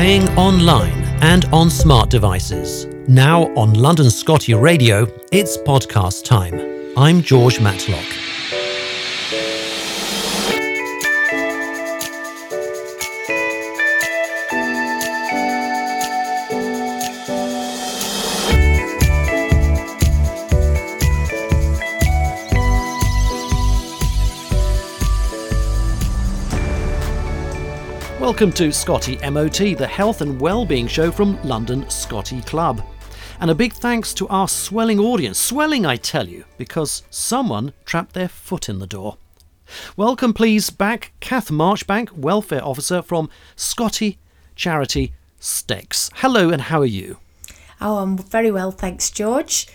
Playing online and on smart devices. Now on London Scotty Radio, it's podcast time. I'm George Matlock. Welcome to Scotty MOT, the health and well-being show from London Scotty Club. And a big thanks to our swelling audience. Swelling, I tell you, because someone trapped their foot in the door. Welcome, please, back Kath Marchbank, Welfare Officer from Scotty Charity Stex. Hello, and how are you? Oh, I'm very well, thanks, George.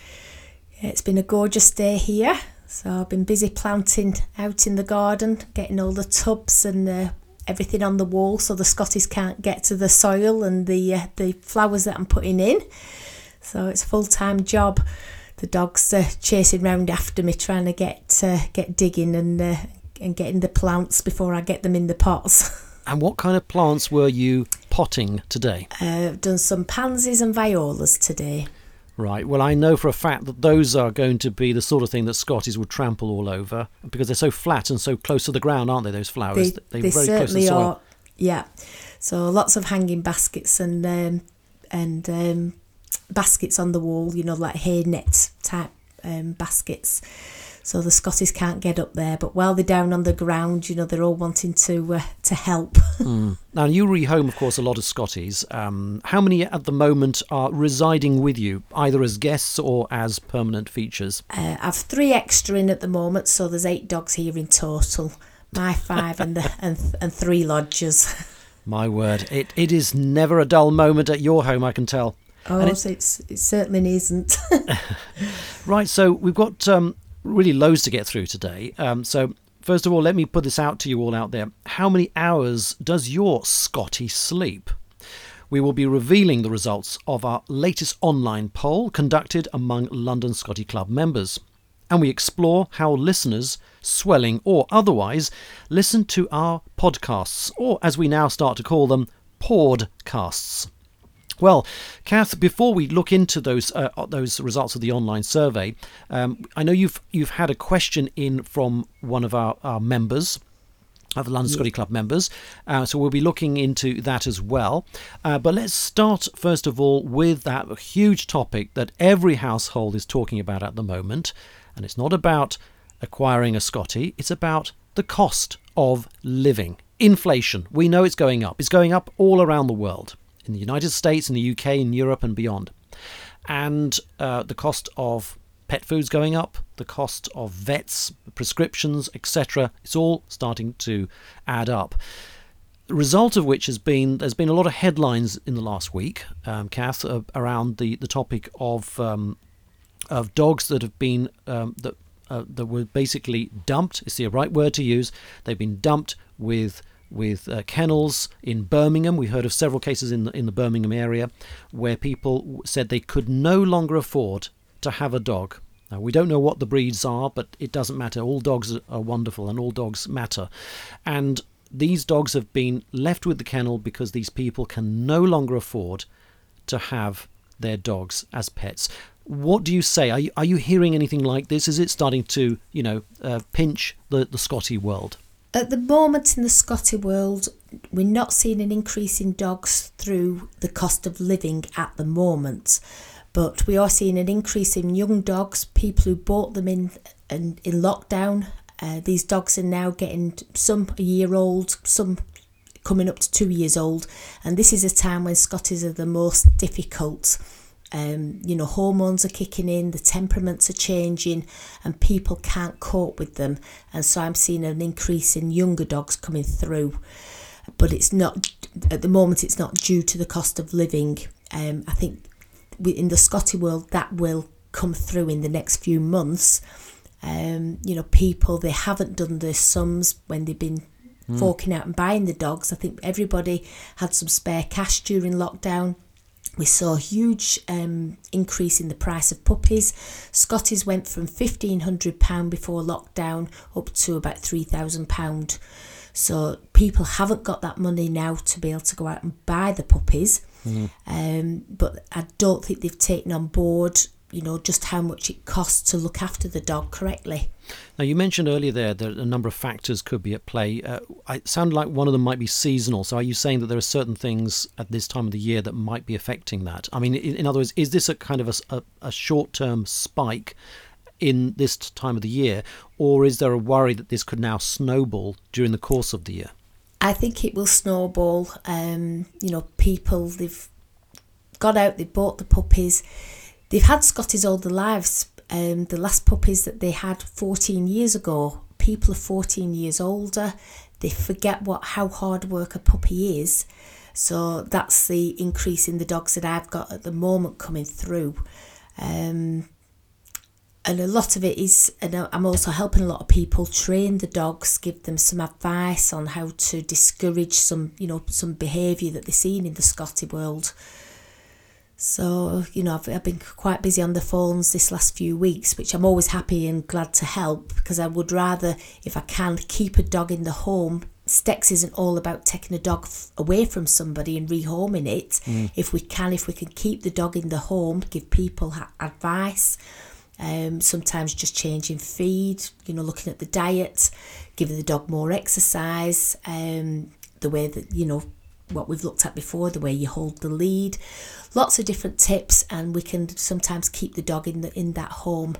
It's been a gorgeous day here. So I've been busy planting out in the garden, getting all the tubs and uh, everything on the wall so the Scotties can't get to the soil and the uh, the flowers that I'm putting in. So it's a full time job. The dogs are chasing round after me, trying to get uh, get digging and uh, and getting the plants before I get them in the pots. And what kind of plants were you potting today? Uh, I've done some pansies and violas today. Right. Well, I know for a fact that those are going to be the sort of thing that Scotties would trample all over because they're so flat and so close to the ground, aren't they? Those flowers. They, they certainly are. Yeah. So lots of hanging baskets and um, and um, baskets on the wall. You know, like hay net type um, baskets so the Scotties can't get up there. But while they're down on the ground, you know, they're all wanting to uh, to help. mm. Now you rehome, of course, a lot of Scotties. Um, how many at the moment are residing with you, either as guests or as permanent features? Uh, I've three extra in at the moment, so there's eight dogs here in total. My five and the and and three lodgers. My word, it it is never a dull moment at your home. I can tell. Oh, it's, it's, it certainly isn't. right, so we've got um, really loads to get through today. Um, so, first of all, let me put this out to you all out there. How many hours does your Scotty sleep? We will be revealing the results of our latest online poll conducted among London Scotty Club members. And we explore how listeners, swelling or otherwise, listen to our podcasts, or as we now start to call them, podcasts. Well, Kath, before we look into those uh, uh, those results of the online survey, um, I know you've you've had a question in from one of our, our members of the London Scotty Club members. Uh, so we'll be looking into that as well. Uh, but let's start, first of all, with that huge topic that every household is talking about at the moment. And it's not about acquiring a Scotty, it's about the cost of living. Inflation. We know it's going up. It's going up all around the world in the United States, in the UK, in Europe, and beyond. And uh, the cost of pet foods going up, the cost of vets, prescriptions, etc. It's all starting to add up. The result of which has been there's been a lot of headlines in the last week, um, Kath, uh, around the the topic of um, of dogs that have been um, that uh, that were basically dumped. Is the right word to use? They've been dumped with with uh, kennels in Birmingham. We heard of several cases in the, in the Birmingham area where people said they could no longer afford to have a dog. Now, we don't know what the breeds are, but it doesn't matter. All dogs are wonderful and all dogs matter. And these dogs have been left with the kennel because these people can no longer afford to have their dogs as pets. What do you say? Are you, are you hearing anything like this? Is it starting to, you know, uh, pinch the, the Scotty world? At the moment in the Scotty world, we're not seeing an increase in dogs through the cost of living at the moment, but we are seeing an increase in young dogs, people who bought them in in, in lockdown. Uh, these dogs are now getting some a year old, some coming up to two years old, and this is a time when Scotties are the most difficult um, you know, hormones are kicking in, the temperaments are changing, and people can't cope with them. And so I'm seeing an increase in younger dogs coming through. But it's not, at the moment, it's not due to the cost of living. Um, I think in the Scotty world, that will come through in the next few months. Um, you know, people, they haven't done their sums when they've been mm. forking out and buying the dogs. I think everybody had some spare cash during lockdown we saw a huge um, increase in the price of puppies. Scotties went from £1,500 before lockdown up to about £3,000. So people haven't got that money now to be able to go out and buy the puppies. Mm. Um, but I don't think they've taken on board, you know, just how much it costs to look after the dog correctly. Now, you mentioned earlier there that a number of factors could be at play. Uh, it sounded like one of them might be seasonal. So, are you saying that there are certain things at this time of the year that might be affecting that? I mean, in, in other words, is this a kind of a, a, a short term spike in this time of the year, or is there a worry that this could now snowball during the course of the year? I think it will snowball. Um, you know, people they've got out, they bought the puppies, they've had Scotties all their lives. Um, the last puppies that they had 14 years ago, people are 14 years older. They forget what how hard work a puppy is. So that's the increase in the dogs that I've got at the moment coming through. Um, and a lot of it is and i'm also helping a lot of people train the dogs give them some advice on how to discourage some you know some behaviour that they're seeing in the scotty world so you know I've, I've been quite busy on the phones this last few weeks which i'm always happy and glad to help because i would rather if i can keep a dog in the home Stex isn't all about taking a dog away from somebody and rehoming it. Mm. If we can, if we can keep the dog in the home, give people advice, um, sometimes just changing feed, you know, looking at the diet, giving the dog more exercise, um, the way that, you know, what we've looked at before, the way you hold the lead, lots of different tips, and we can sometimes keep the dog in the, in that home.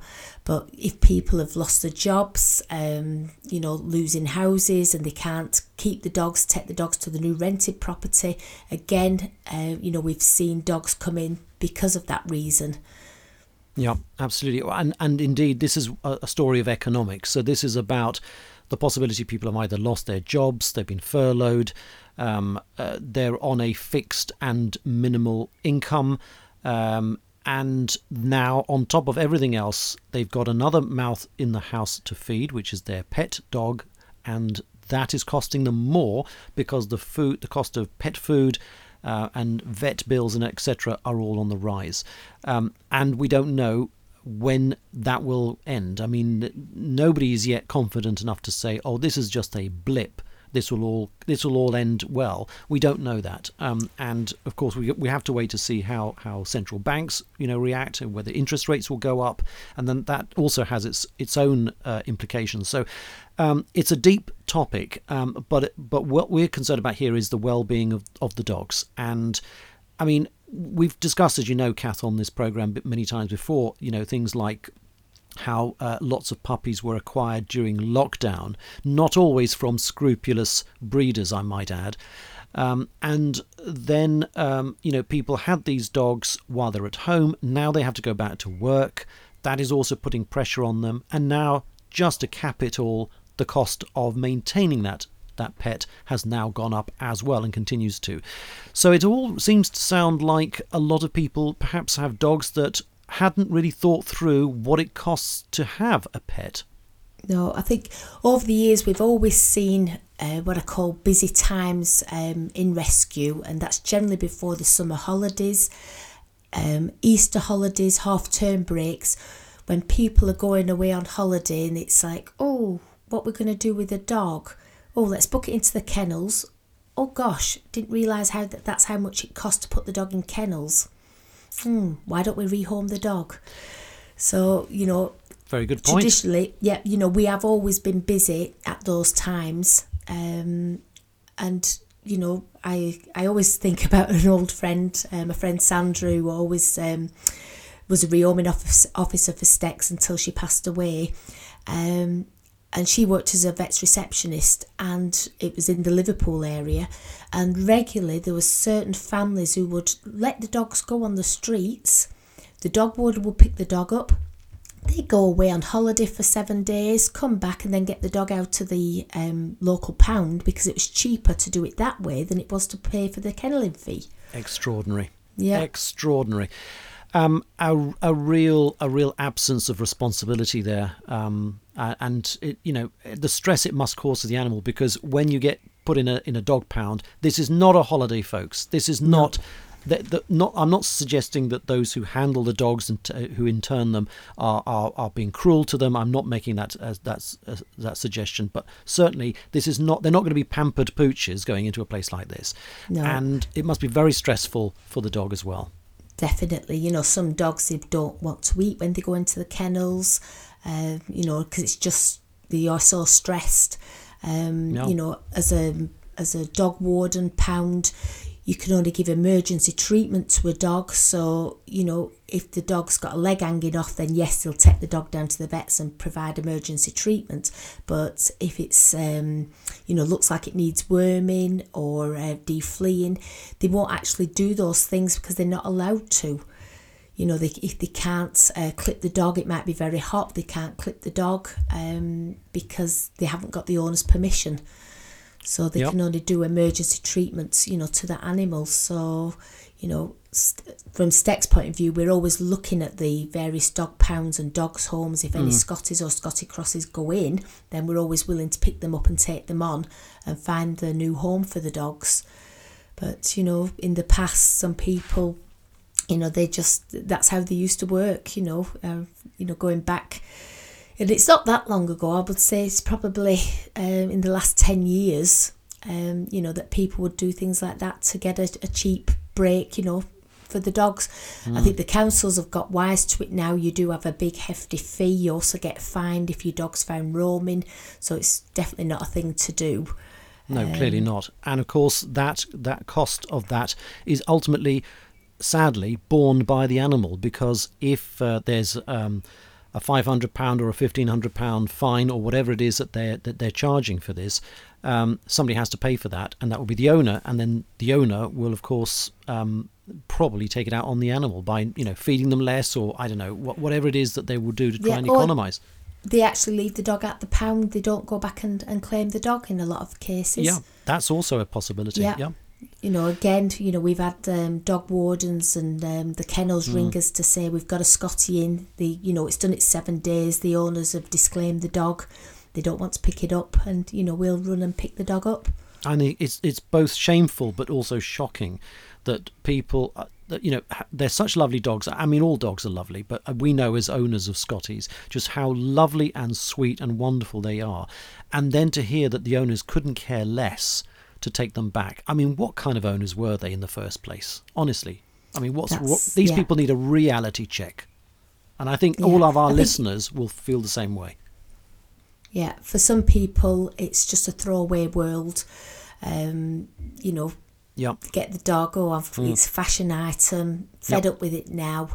But if people have lost their jobs, um, you know, losing houses, and they can't keep the dogs, take the dogs to the new rented property, again, uh, you know, we've seen dogs come in because of that reason. Yeah, absolutely. And and indeed, this is a story of economics. So this is about the possibility people have either lost their jobs, they've been furloughed, um, uh, they're on a fixed and minimal income. Um, and now, on top of everything else, they've got another mouth in the house to feed, which is their pet dog, and that is costing them more because the food, the cost of pet food, uh, and vet bills and etc. are all on the rise. Um, and we don't know when that will end. I mean, nobody is yet confident enough to say, "Oh, this is just a blip." This will all this will all end well. We don't know that, um, and of course we we have to wait to see how, how central banks you know react and whether interest rates will go up, and then that also has its its own uh, implications. So um, it's a deep topic, um, but but what we're concerned about here is the well-being of, of the dogs. And I mean, we've discussed, as you know, Kath, on this program many times before. You know, things like how uh, lots of puppies were acquired during lockdown, not always from scrupulous breeders, I might add. Um, and then, um, you know, people had these dogs while they're at home. Now they have to go back to work. That is also putting pressure on them. And now, just to cap it all, the cost of maintaining that that pet has now gone up as well and continues to. So it all seems to sound like a lot of people perhaps have dogs that hadn't really thought through what it costs to have a pet. No, I think over the years we've always seen uh, what I call busy times um, in rescue, and that's generally before the summer holidays, um, Easter holidays, half term breaks, when people are going away on holiday, and it's like, oh, what we're going to do with the dog. Oh, let's book it into the kennels. Oh gosh, didn't realise how that, that's how much it costs to put the dog in kennels. Hmm, why don't we rehome the dog? So, you know, very good point. Traditionally, yeah, you know, we have always been busy at those times. Um, and you know, I I always think about an old friend, um, my friend Sandra, who always um, was a rehoming office, officer for Stex until she passed away. Um, and she worked as a vet's receptionist and it was in the Liverpool area and regularly there were certain families who would let the dogs go on the streets. The dog warden would pick the dog up. They'd go away on holiday for seven days come back and then get the dog out to the um, local pound because it was cheaper to do it that way than it was to pay for the kennelling fee. Extraordinary. Yeah. Extraordinary um, a, a real a real absence of responsibility there, um, uh, and it, you know the stress it must cause to the animal because when you get put in a in a dog pound, this is not a holiday, folks. This is not. that, that not I'm not suggesting that those who handle the dogs and t- who intern them are, are, are being cruel to them. I'm not making that as that's as, that suggestion, but certainly this is not they're not going to be pampered pooches going into a place like this, No. and it must be very stressful for the dog as well. Definitely you know some dogs they don't want to eat when they go into the kennels uh, you know because it's just they are so stressed um, Yeah. you know as a as a dog warden pound you can only give emergency treatment to a dog so you know if the dog's got a leg hanging off then yes they'll take the dog down to the vets and provide emergency treatment. But if it's um, you know looks like it needs worming or uh, defleeing they won't actually do those things because they're not allowed to. You know they, if they can't uh, clip the dog it might be very hot they can't clip the dog um, because they haven't got the owner's permission so they Yep. can only do emergency treatments you know to the animals. So you know st- from Steck's point of view we're always looking at the various dog pounds and dogs homes. If any Scotties or Scotty crosses go in then we're always willing to pick them up and take them on and find the new home for the dogs. But you know in the past some people you know they just that's how they used to work you know uh, you know going back and it's not that long ago i would say it's probably um, in the last 10 years um, you know that people would do things like that to get a, a cheap break you know for the dogs. I think the councils have got wise to it now. You do have a big hefty fee. You also get fined if your dog's found roaming. So it's definitely not a thing to do. No, clearly not. And of course, that that cost of that is ultimately, sadly, borne by the animal because if uh, there's um, a five hundred pound or a fifteen hundred pound fine or whatever it is that they're that they're charging for this, um, somebody has to pay for that, and that will be the owner, and then the owner will, of course. Um, probably take it out on the animal by you know feeding them less or i don't know wha- whatever it is that they will do to try Yeah, and economize they actually leave the dog at the pound they don't go back and, and claim the dog in a lot of cases yeah that's also a possibility Yeah. yeah you know, again, you know, we've had um, dog wardens and um, the kennels ring us to say we've got a Scotty in. The you know, it's done its seven days. The owners have disclaimed the dog. They don't want to pick it up, and you know, we'll run and pick the dog up. And it's it's both shameful but also shocking that people uh, that you know they're such lovely dogs. I mean, all dogs are lovely, but uh, we know as owners of Scotties just how lovely and sweet and wonderful they are, and then to hear that the owners couldn't care less to take them back. I mean, what kind of owners were they in the first place? Honestly, I mean, what's what, these yeah. people need a reality check, and I think all of our I think- listeners will feel the same way. Yeah, for some people, it's just a throwaway world. Um, you know, Yeah, get the dog. Oh, I've, it's a fashion item. Fed Yep. up with it now.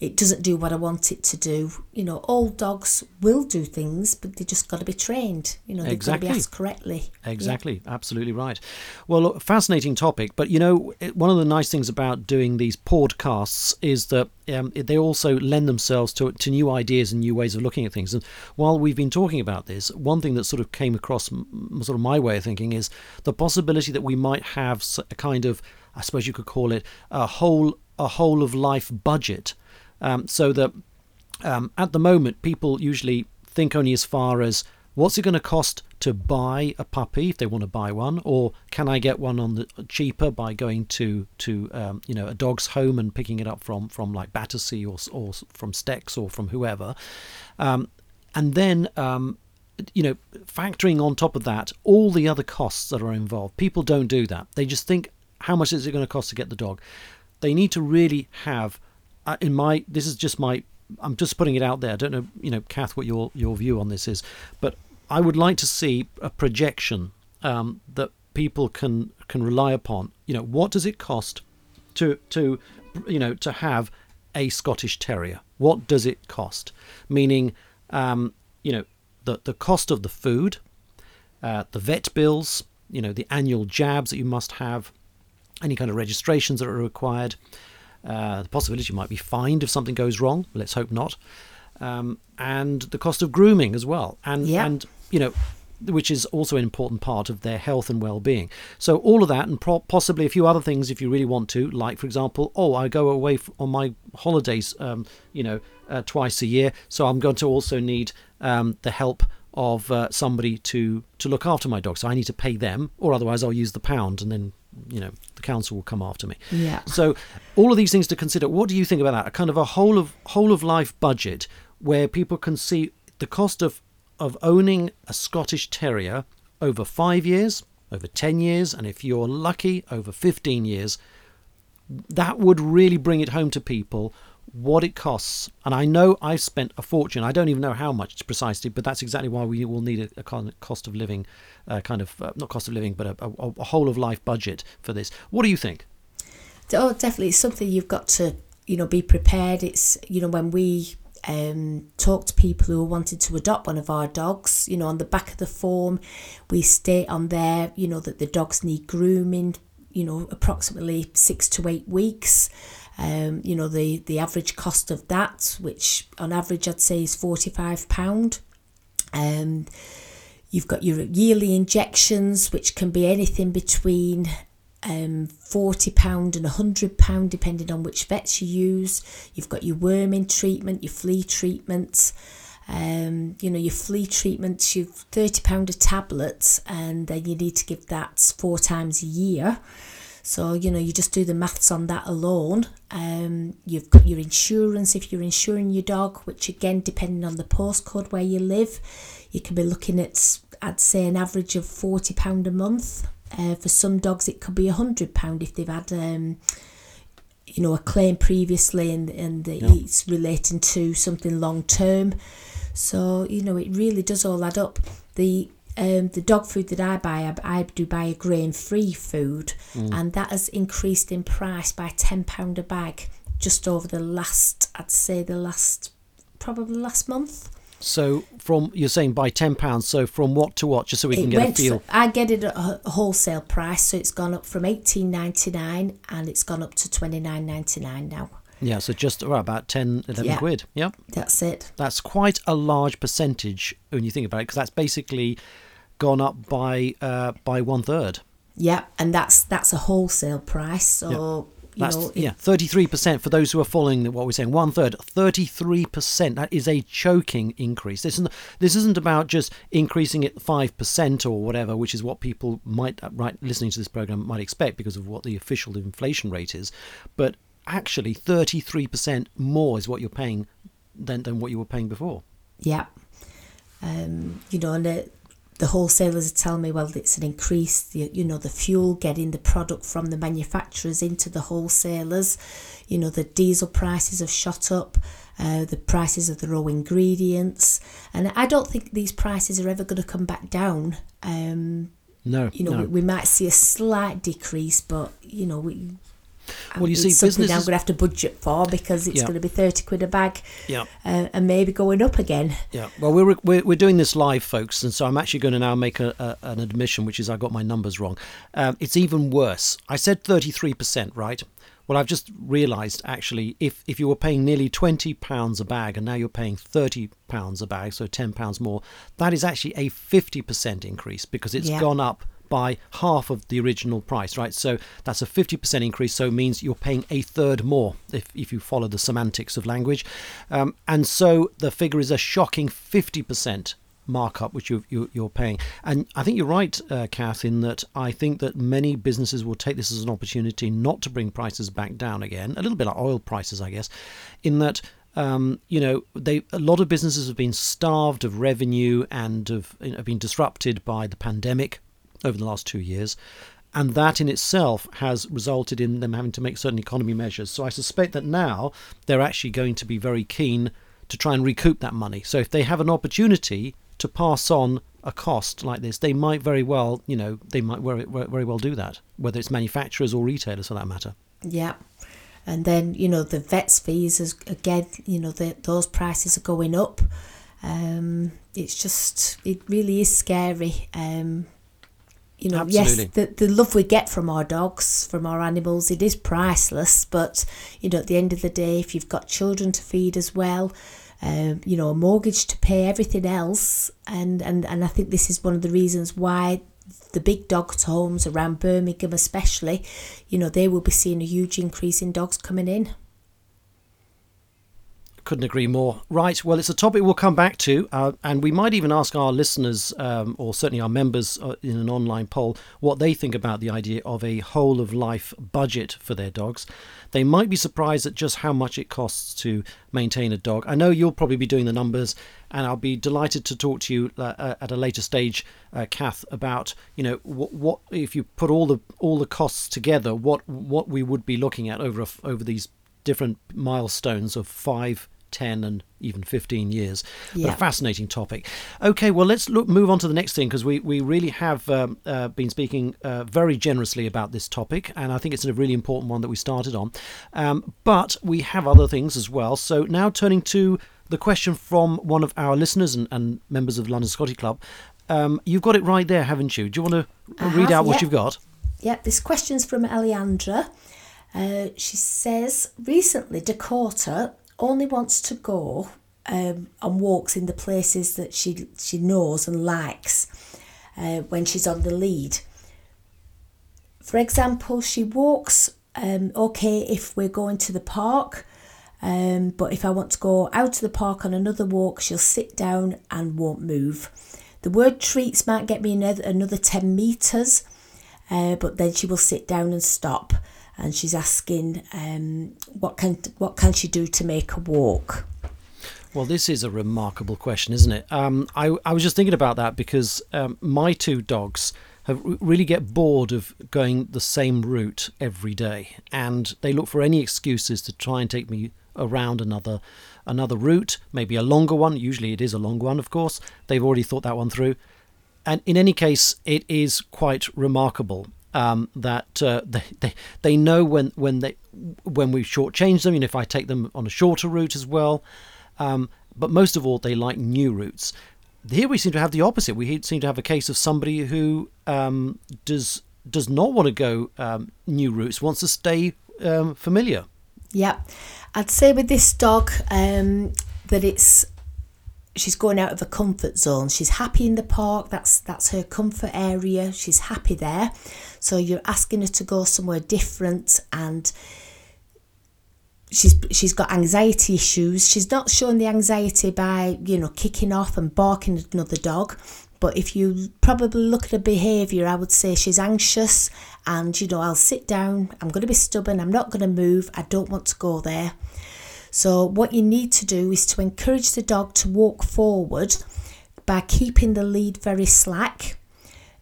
It doesn't do what I want it to do. You know, all dogs will do things, but they just got to be trained. You know, they've got to be asked correctly. Yeah. Exactly, absolutely right. Well, look, fascinating topic. But you know, one of the nice things about doing these podcasts is that um, they also lend themselves to to new ideas and new ways of looking at things. And while we've been talking about this, one thing that sort of came across m- sort of my way of thinking is the possibility that we might have a kind of, I suppose you could call it a whole a whole of life budget, um, so that um, at the moment, people usually think only as far as what's it going to cost to buy a puppy if they want to buy one, or can I get one on the cheaper by going to to um, you know a dog's home and picking it up from from like Battersea or or from Stex or from whoever, um, and then. Um, you know, factoring on top of that all the other costs that are involved. People don't do that. They just think, how much is it going to cost to get the dog? They need to really have uh, in my this is just my I'm just putting it out there. I don't know, you know, Kath, what your your view on this is, but I would like to see a projection um, that people can can rely upon. You know, what does it cost to to you know to have a Scottish Terrier? What does it cost? Meaning, um, you know, the the cost of the food, uh, the vet bills, you know, the annual jabs that you must have, any kind of registrations that are required. Uh, the possibility you might be fined if something goes wrong. Let's hope not. Um, and the cost of grooming as well, and Yeah. and you know, which is also an important part of their health and well-being. So all of that, and pro- possibly a few other things if you really want to, like for example, oh, I go away f- on my holidays, um, you know, uh, twice a year, so I'm going to also need um, the help of uh, somebody to to look after my dog. So I need to pay them, or otherwise I'll use the pound, and then you know the council will come after me. Yeah. So all of these things to consider. What do you think about that? A kind of a whole of whole of life budget where people can see the cost of of owning a Scottish Terrier over five years, over ten years, and if you're lucky, over fifteen years. That would really bring it home to people what it costs. And I know I've spent a fortune. I don't even know how much precisely, but that's exactly why we will need a, a cost of living, uh, kind of uh, not cost of living, but a, a, a whole of life budget for this. What do you think? Oh, definitely, it's something you've got to you know be prepared. It's you know when we um, talk to people who wanted to adopt one of our dogs. You know, on the back of the form, we state on there, you know, that the dogs need grooming. You know, approximately six to eight weeks. Um, you know, the the average cost of that, which on average I'd say is forty five pound. Um, you've got your yearly injections, which can be anything between um, forty pound and hundred pound, depending on which vets you use. You've got your worming treatment, your flea treatment. Um, you know your flea treatments. You've thirty pound a tablet, and then you need to give that four times a year. So you know you just do the maths on that alone. Um, you've got your insurance if you're insuring your dog, which again depending on the postcode where you live, you can be looking at I'd say an average of forty pound a month. Uh, for some dogs, it could be a hundred pound if they've had um, you know a claim previously and and yeah. it's relating to something long term. So you know it really does all add up. The um, the dog food that I buy, I, I do buy a grain free food, mm. and that has increased in price by £10 a bag just over the last, I'd say, the last, probably last month. So from you're saying by ten pounds. So from what to what, just so we can get a feel. I get it at a wholesale price, so it's gone up from eighteen ninety nine and it's gone up to twenty nine ninety nine now. Yeah, so just well, about 10, 11 yeah, quid. Yep. That's it. That's quite a large percentage when you think about it, because that's basically gone up by uh, by one third. Yeah, and that's that's a wholesale price. So that's, know, yeah, thirty-three percent for those who are following what we're saying. One third, thirty-three percent. That is a choking increase. This isn't this isn't about just increasing it five percent or whatever, which is what people might uh, right listening to this program might expect because of what the official inflation rate is. But actually, thirty-three percent more is what you're paying than than what you were paying before. Yeah, um, you know, and it, the wholesalers are telling me, well, it's an increase, the, you know, the fuel getting the product from the manufacturers into the wholesalers. You know, the diesel prices have shot up, uh, the prices of the raw ingredients. And I don't think these prices are ever going to come back down. Um, no. You know, no. We, we, might see a slight decrease, but, you know, we, well, you see, something I'm going to have to budget for because it's yeah. going to be thirty quid a bag, yeah, uh, and maybe going up again. Yeah. Well, we're, we're we're doing this live, folks, and so I'm actually going to now make a, a an admission, which is I got my numbers wrong. Um, it's even worse. I said thirty three percent, right? Well, I've just realised actually, if if you were paying nearly twenty pounds a bag and now you're paying thirty pounds a bag, so ten pounds more, that is actually a fifty percent increase because it's yeah. gone up by half of the original price, right? So that's a 50% increase. So it means you're paying a third more if, if you follow the semantics of language. Um, and so the figure is a shocking 50% markup which you, you, are paying. And I think you're right, uh, Kath, in that I think that many businesses will take this as an opportunity not to bring prices back down again, a little bit like oil prices, I guess, in that. Um, you know, they a lot of businesses have been starved of revenue and have, have been disrupted by the pandemic over the last two years. And that in itself has resulted in them having to make certain economy measures. So I suspect that now they're actually going to be very keen to try and recoup that money. So if they have an opportunity to pass on a cost like this, they might very well, you know, they might very, very well do that, whether it's manufacturers or retailers for that matter. Yeah. And then, you know, the vets fees, is, again, you know, the, those prices are going up. Um, it's just, it really is scary. Um, you know, Absolutely. yes, the, the love we get from our dogs, from our animals, it is priceless. But, you know, at the end of the day, if you've got children to feed as well, um, you know, a mortgage to pay, everything else. And, and, and I think this is one of the reasons why the big dogs homes around Birmingham especially, you know, they will be seeing a huge increase in dogs coming in. Couldn't agree more. Right, well, it's a topic we'll come back to, uh, and we might even ask our listeners, um, or certainly our members uh, in an online poll, what they think about the idea of a whole of life budget for their dogs. They might be surprised at just how much it costs to maintain a dog. I know you'll probably be doing the numbers, and I'll be delighted to talk to you uh, uh at a later stage, uh, Kath, about you know what, what if you put all the all the costs together, what what we would be looking at over a, over these different milestones of five, 10 and even 15 years. But a fascinating topic. Okay, well, let's look move on to the next thing because we, we really have um, uh, been speaking uh, very generously about this topic, and I think it's a really important one that we started on. Um, but we have other things as well. So now turning to the question from one of our listeners and, and members of the London Scotty Club. Um, you've got it right there, haven't you? Do you want to I read have, out what yeah. you've got? Yep, this question's from Eliandra. Uh, she says recently Dakota only wants to go um, on walks in the places that she she knows and likes uh, when she's on the lead. For example, she walks um, okay if we're going to the park, um, but if I want to go out to the park on another walk, she'll sit down and won't move. The word treats might get me another, another 10 metres, uh, but then she will sit down and stop. And she's asking um, what can what can she do to make a walk? Well, this is a remarkable question, isn't it? Um, I, I was just thinking about that because um, my two dogs have really get bored of going the same route every day, and they look for any excuses to try and take me around another another route, maybe a longer one. Usually, it is a long one, of course. They've already thought that one through, and in any case, it is quite remarkable um, that uh, they, they they know when when they when we shortchange them. You know, if I take them on a shorter route as well. Um, but most of all, they like new routes. Here we seem to have the opposite. We seem to have a case of somebody who um, does does not want to go um, new routes, wants to stay um, familiar. Yeah, I'd say with this dog um, that it's she's going out of her comfort zone. She's happy in the park. That's that's her comfort area. She's happy there. So you're asking her to go somewhere different, and she's she's got anxiety issues. She's not showing the anxiety by you know kicking off and barking at another dog. But if you probably look at her behaviour, I would say she's anxious and you know, I'll sit down, I'm going to be stubborn, I'm not going to move, I don't want to go there. So, what you need to do is to encourage the dog to walk forward by keeping the lead very slack.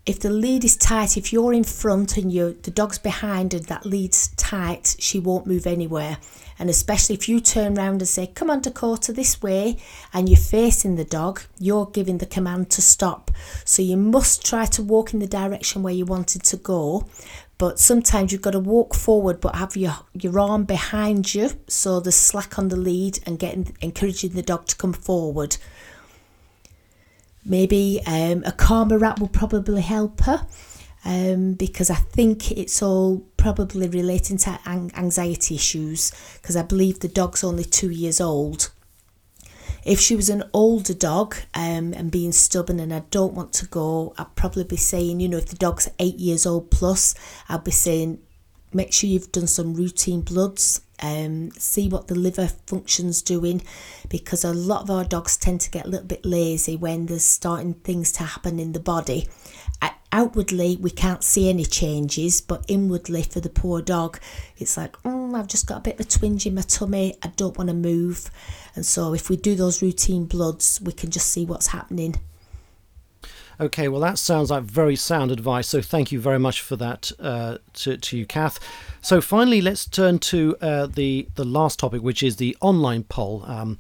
If the lead is tight, if you're in front and you the dog's behind and that lead's tight, she won't move anywhere. And especially if you turn around and say, Come on, Dakota, this way, and you're facing the dog, you're giving the command to stop. So you must try to walk in the direction where you wanted to go. But sometimes you've got to walk forward but have your, your arm behind you so there's slack on the lead and getting encouraging the dog to come forward. Maybe um, a calmer wrap will probably help her um, because I think it's all probably relating to anxiety issues because I believe the dog's only two years old. If she was an older dog um, and being stubborn and I don't want to go, I'd probably be saying, you know, if the dog's eight years old plus, I'd be saying, make sure you've done some routine bloods, um, see what the liver function's doing, because a lot of our dogs tend to get a little bit lazy when there's starting things to happen in the body. Outwardly, we can't see any changes, but inwardly, for the poor dog, it's like, mm, I've just got a bit of a twinge in my tummy, I don't want to move. And so, if we do those routine bloods, we can just see what's happening. Okay, well, that sounds like very sound advice. So thank you very much for that uh, to, to you, Kath. So finally, let's turn to uh, the the last topic, which is the online poll. Um,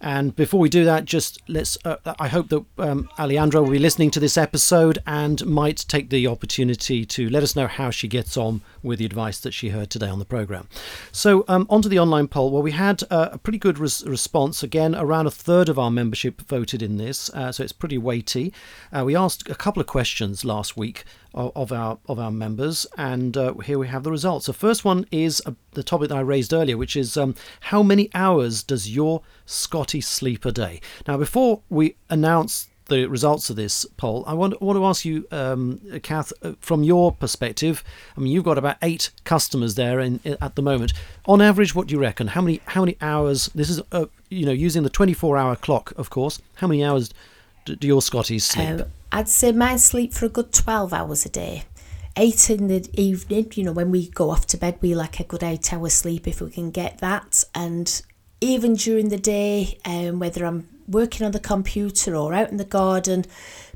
and before we do that, just let's. Uh, I hope that um, Alejandra will be listening to this episode and might take the opportunity to let us know how she gets on with the advice that she heard today on the program. So, um, onto the online poll. Well, we had uh, a pretty good res- response. Again, around a third of our membership voted in this, uh, so it's pretty weighty. Uh, we asked a couple of questions last week of, of our of our members, and uh, here we have the results. The first one is uh, the topic that I raised earlier, which is um, how many hours does your Scotty sleep a day? Now, before we announce the results of this poll, I want, want to ask you, um, Kath, uh, from your perspective. I mean, you've got about eight customers there in, in, at the moment. On average, what do you reckon? How many how many hours? This is uh, you know using the 24 hour clock, of course. How many hours do, do your Scotties sleep? Um, I'd say mine sleep for a good 12 hours a day. Eight in the evening, you know, when we go off to bed, we like a good eight hours sleep if we can get that. And even during the day, um, whether I'm working on the computer or out in the garden,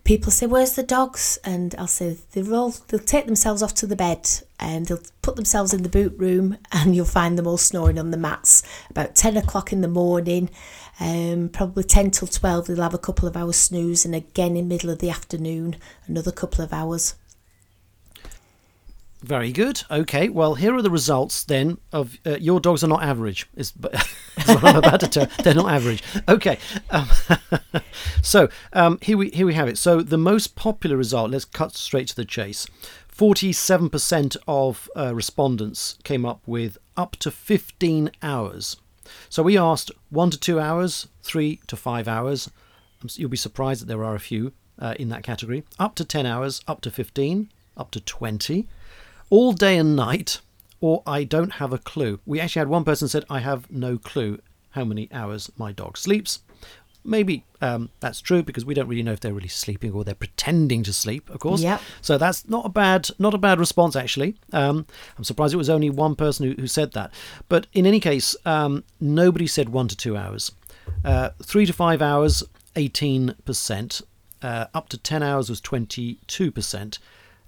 people say, "Where's the dogs?" And I'll say they're all they'll take themselves off to the bed and they'll put themselves in the boot room, and you'll find them all snoring on the mats about ten o'clock in the morning. Um, probably 10 till 12 they'll have a couple of hours snooze and again in middle of the afternoon another couple of hours very good. Okay. Well, here are the results then of uh, your dogs are not average. Is, is what I'm about to tell. They're not average. Okay. Um, so um, here we here we have it. So the most popular result. Let's cut straight to the chase. Forty-seven percent of uh, respondents came up with up to fifteen hours. So we asked one to two hours, three to five hours. You'll be surprised that there are a few uh, in that category. Up to ten hours, up to fifteen, up to twenty all day and night, or I don't have a clue. We actually had one person said, I have no clue how many hours my dog sleeps. Maybe um, that's true because we don't really know if they're really sleeping or they're pretending to sleep, of course. Yep. So that's not a bad, not a bad response actually. Um, I'm surprised it was only one person who, who said that. But in any case, um, nobody said one to two hours. Uh, three to five hours, 18%. Uh, up to 10 hours was 22%.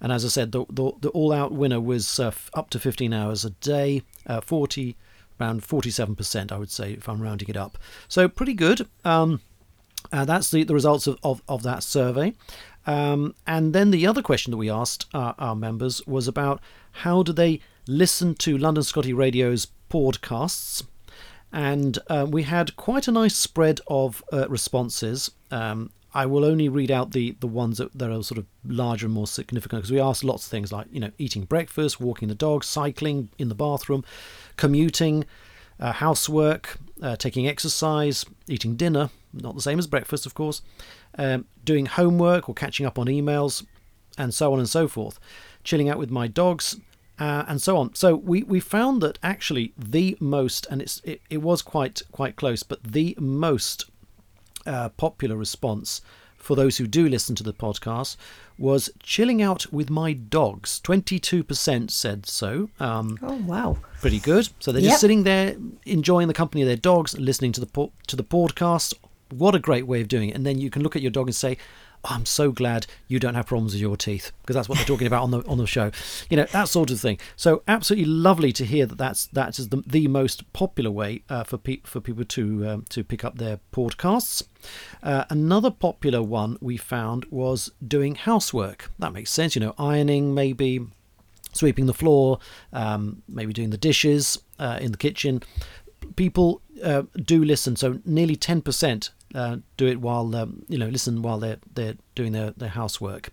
And as I said, the, the, the all out winner was uh, up to 15 hours a day, uh, 40, around 47%, I would say, if I'm rounding it up. So pretty good. Um, uh, that's the, the results of, of, of that survey. Um, and then the other question that we asked our, our members was about how do they listen to London Scotty Radio's podcasts. And uh, we had quite a nice spread of uh, responses. Um, I will only read out the, the ones that, that are sort of larger and more significant because we asked lots of things like, you know, eating breakfast, walking the dog, cycling in the bathroom, commuting, uh, housework, uh, taking exercise, eating dinner, not the same as breakfast, of course, um, doing homework or catching up on emails, and so on and so forth, chilling out with my dogs, uh, and so on. So we, we found that actually the most, and it's it, it was quite quite close, but the most uh, popular response for those who do listen to the podcast was chilling out with my dogs. 22% said so. Um, oh, wow. Pretty good. So they're Yep. just sitting there enjoying the company of their dogs, listening to the po- to the podcast. What a great way of doing it. And then you can look at your dog and say, "Oh, I'm so glad you don't have problems with your teeth because that's what they're talking about on the on the show. You know, that sort of thing. So absolutely lovely to hear that that's that is the, the most popular way uh, for pe- for people to um, to pick up their podcasts. Uh, another popular one we found was doing housework. That makes sense, you know, ironing maybe, sweeping the floor, um, maybe doing the dishes uh, in the kitchen. People uh, do listen, so nearly ten percent uh, do it while um, you know listen while they're they're doing their their housework.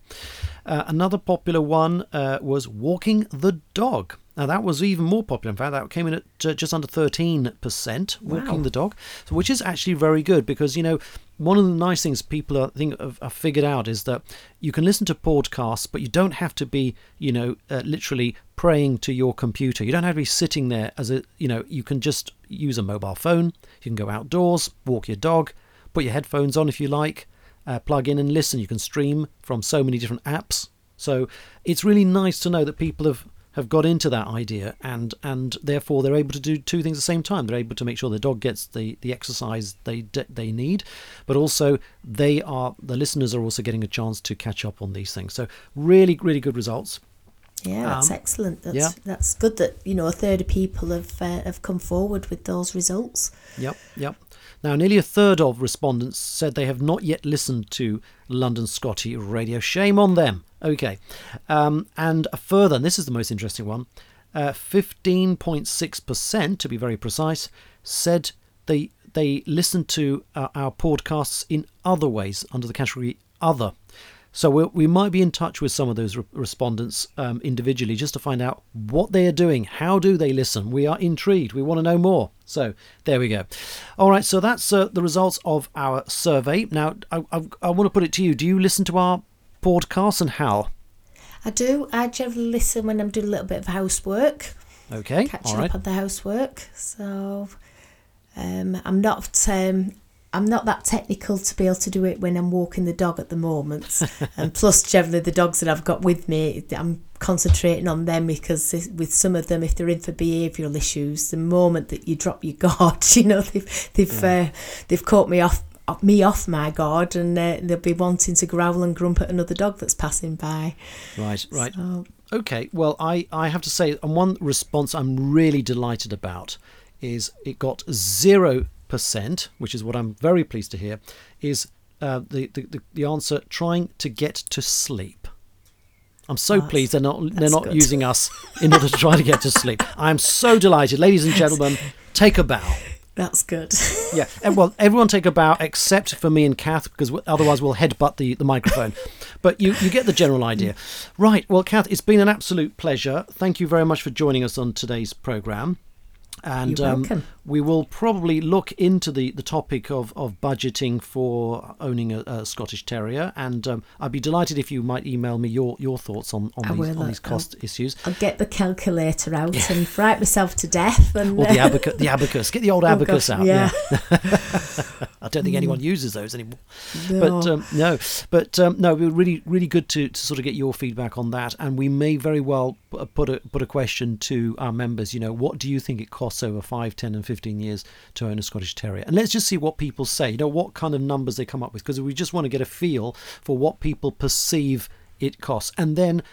Uh, another popular one uh, was walking the dog. Now that was even more popular. In fact, that came in at uh, just under thirteen percent walking Wow. the dog, so, which is actually very good because you know one of the nice things people are, think have, have figured out is that you can listen to podcasts, but you don't have to be you know uh, literally praying to your computer. You don't have to be sitting there as a you know you can just use a mobile phone. You can go outdoors, walk your dog, put your headphones on if you like, uh, plug in and listen. You can stream from so many different apps. So it's really nice to know that people have, have got into that idea and and therefore they're able to do two things at the same time. They're able to make sure the dog gets the, the exercise they they need, but also they are the listeners are also getting a chance to catch up on these things. So really really good results. Yeah, that's Um, excellent. That's yeah. that's good that you know a third of people have uh, have come forward with those results. Yep, yep. Now, nearly a third of respondents said they have not yet listened to London Scotty radio. Shame on them. Okay. Um, and further, and this is the most interesting one, uh, 15.6%, to be very precise, said they, they listened to uh, our podcasts in other ways under the category other. So we we might be in touch with some of those re- respondents um, individually just to find out what they are doing. How do they listen? We are intrigued. We want to know more. So there we go. All right. So that's uh, the results of our survey. Now I, I, I want to put it to you. Do you listen to our podcast and how? I do. I generally listen when I'm doing a little bit of housework, Okay. catching right. up on the housework. So um, I'm not um, I'm not that technical to be able to do it when I'm walking the dog at the moment. and plus, generally, the dogs that I've got with me, I'm concentrating on them because with some of them, if they're in for behavioural issues, the moment that you drop your guard, you know, they've they've uh, they've caught me off me off my guard and uh, they'll be wanting to growl and grump at another dog that's passing by. Right. Right. So, Okay, well, I, I have to say, and one response I'm really delighted about is it got 0%, which is what I'm very pleased to hear, is uh, the, the, the, answer trying to get to sleep. I'm so Oh, pleased they're not they're not good. using us in order to try to get to sleep. I'm so delighted, ladies and gentlemen. Take a bow. that's good. Yeah, well, everyone take a bow except for me and Kath, because otherwise we'll headbutt the, the microphone. But you, you get the general idea. Right, well, Kath, it's been an absolute pleasure. Thank you very much for joining us on today's programme. And You're um, welcome. We will probably look into the, the topic of, of budgeting for owning a, a Scottish Terrier. And um, I'd be delighted if you might email me your, your thoughts on, on, these, on these I'll- cost issues. I'll get the calculator out and fright myself to death. And Or the uh, abacus. The abacus. Get the old oh abacus gosh, out. Yeah. I don't think anyone uses those anymore. No. But um, no, but um, no, it was really, really good to, to sort of get your feedback on that, and we may very well put a put a question to our members. You know, what do you think it costs over 5, 10 and fifteen years to own a Scottish Terrier? And let's just see what people say. You know, what kind of numbers they come up with, because we just want to get a feel for what people perceive it costs, and then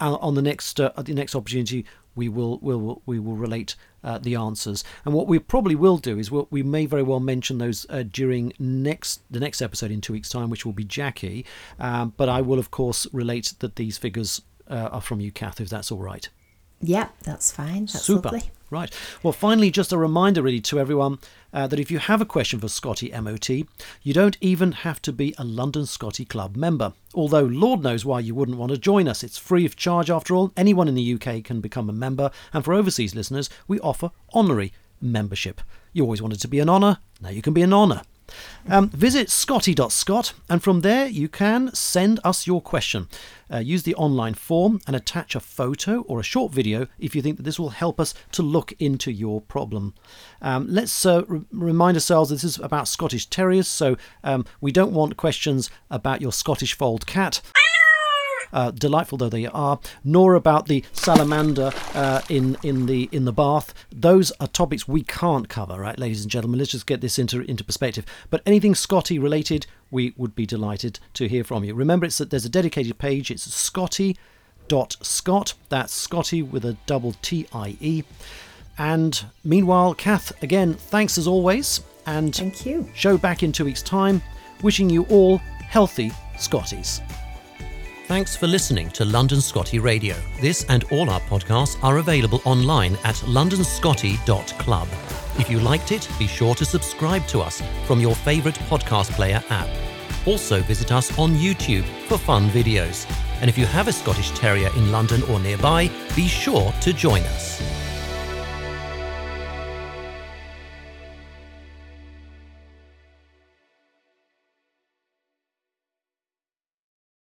uh, on the next uh, the next opportunity we will will we will relate uh, the answers and what we probably will do is we'll, we may very well mention those uh, during next the next episode in two weeks time which will be Jackie um, but I will of course relate that these figures uh, are from you Kath if that's all right yeah, that's fine. That's Super. lovely. Right. Well, finally, just a reminder really to everyone uh, that if you have a question for Scottie MOT, you don't even have to be a London Scottie Club member. Although, Lord knows why you wouldn't want to join us. It's free of charge after all. Anyone in the UK can become a member. And for overseas listeners, we offer honorary membership. You always wanted to be an honour, now you can be an honour. Um, visit scottie.scot and from there you can send us your question. Uh, use the online form and attach a photo or a short video if you think that this will help us to look into your problem. Um, let's uh, re- remind ourselves this is about Scottish Terriers, so um, we don't want questions about your Scottish fold cat uh, delightful though they are, nor about the salamander uh, in in the in the bath. Those are topics we can't cover, right, ladies and gentlemen. Let's just get this into into perspective. But anything Scotty related, we would be delighted to hear from you. Remember, it's that there's a dedicated page. It's Scottie dot Scot. That's Scotty with a double T I E. And meanwhile, Kath, again, thanks as always, and Thank you. show back in two weeks' time. Wishing you all healthy Scotties. Thanks for listening to London Scottie Radio. This and all our podcasts are available online at londonscottie.club. If you liked it, be sure to subscribe to us from your favourite podcast player app. Also visit us on YouTube for fun videos. And if you have a Scottish Terrier in London or nearby, be sure to join us.